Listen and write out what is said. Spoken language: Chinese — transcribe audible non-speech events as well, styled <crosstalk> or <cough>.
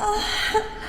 啊 <laughs>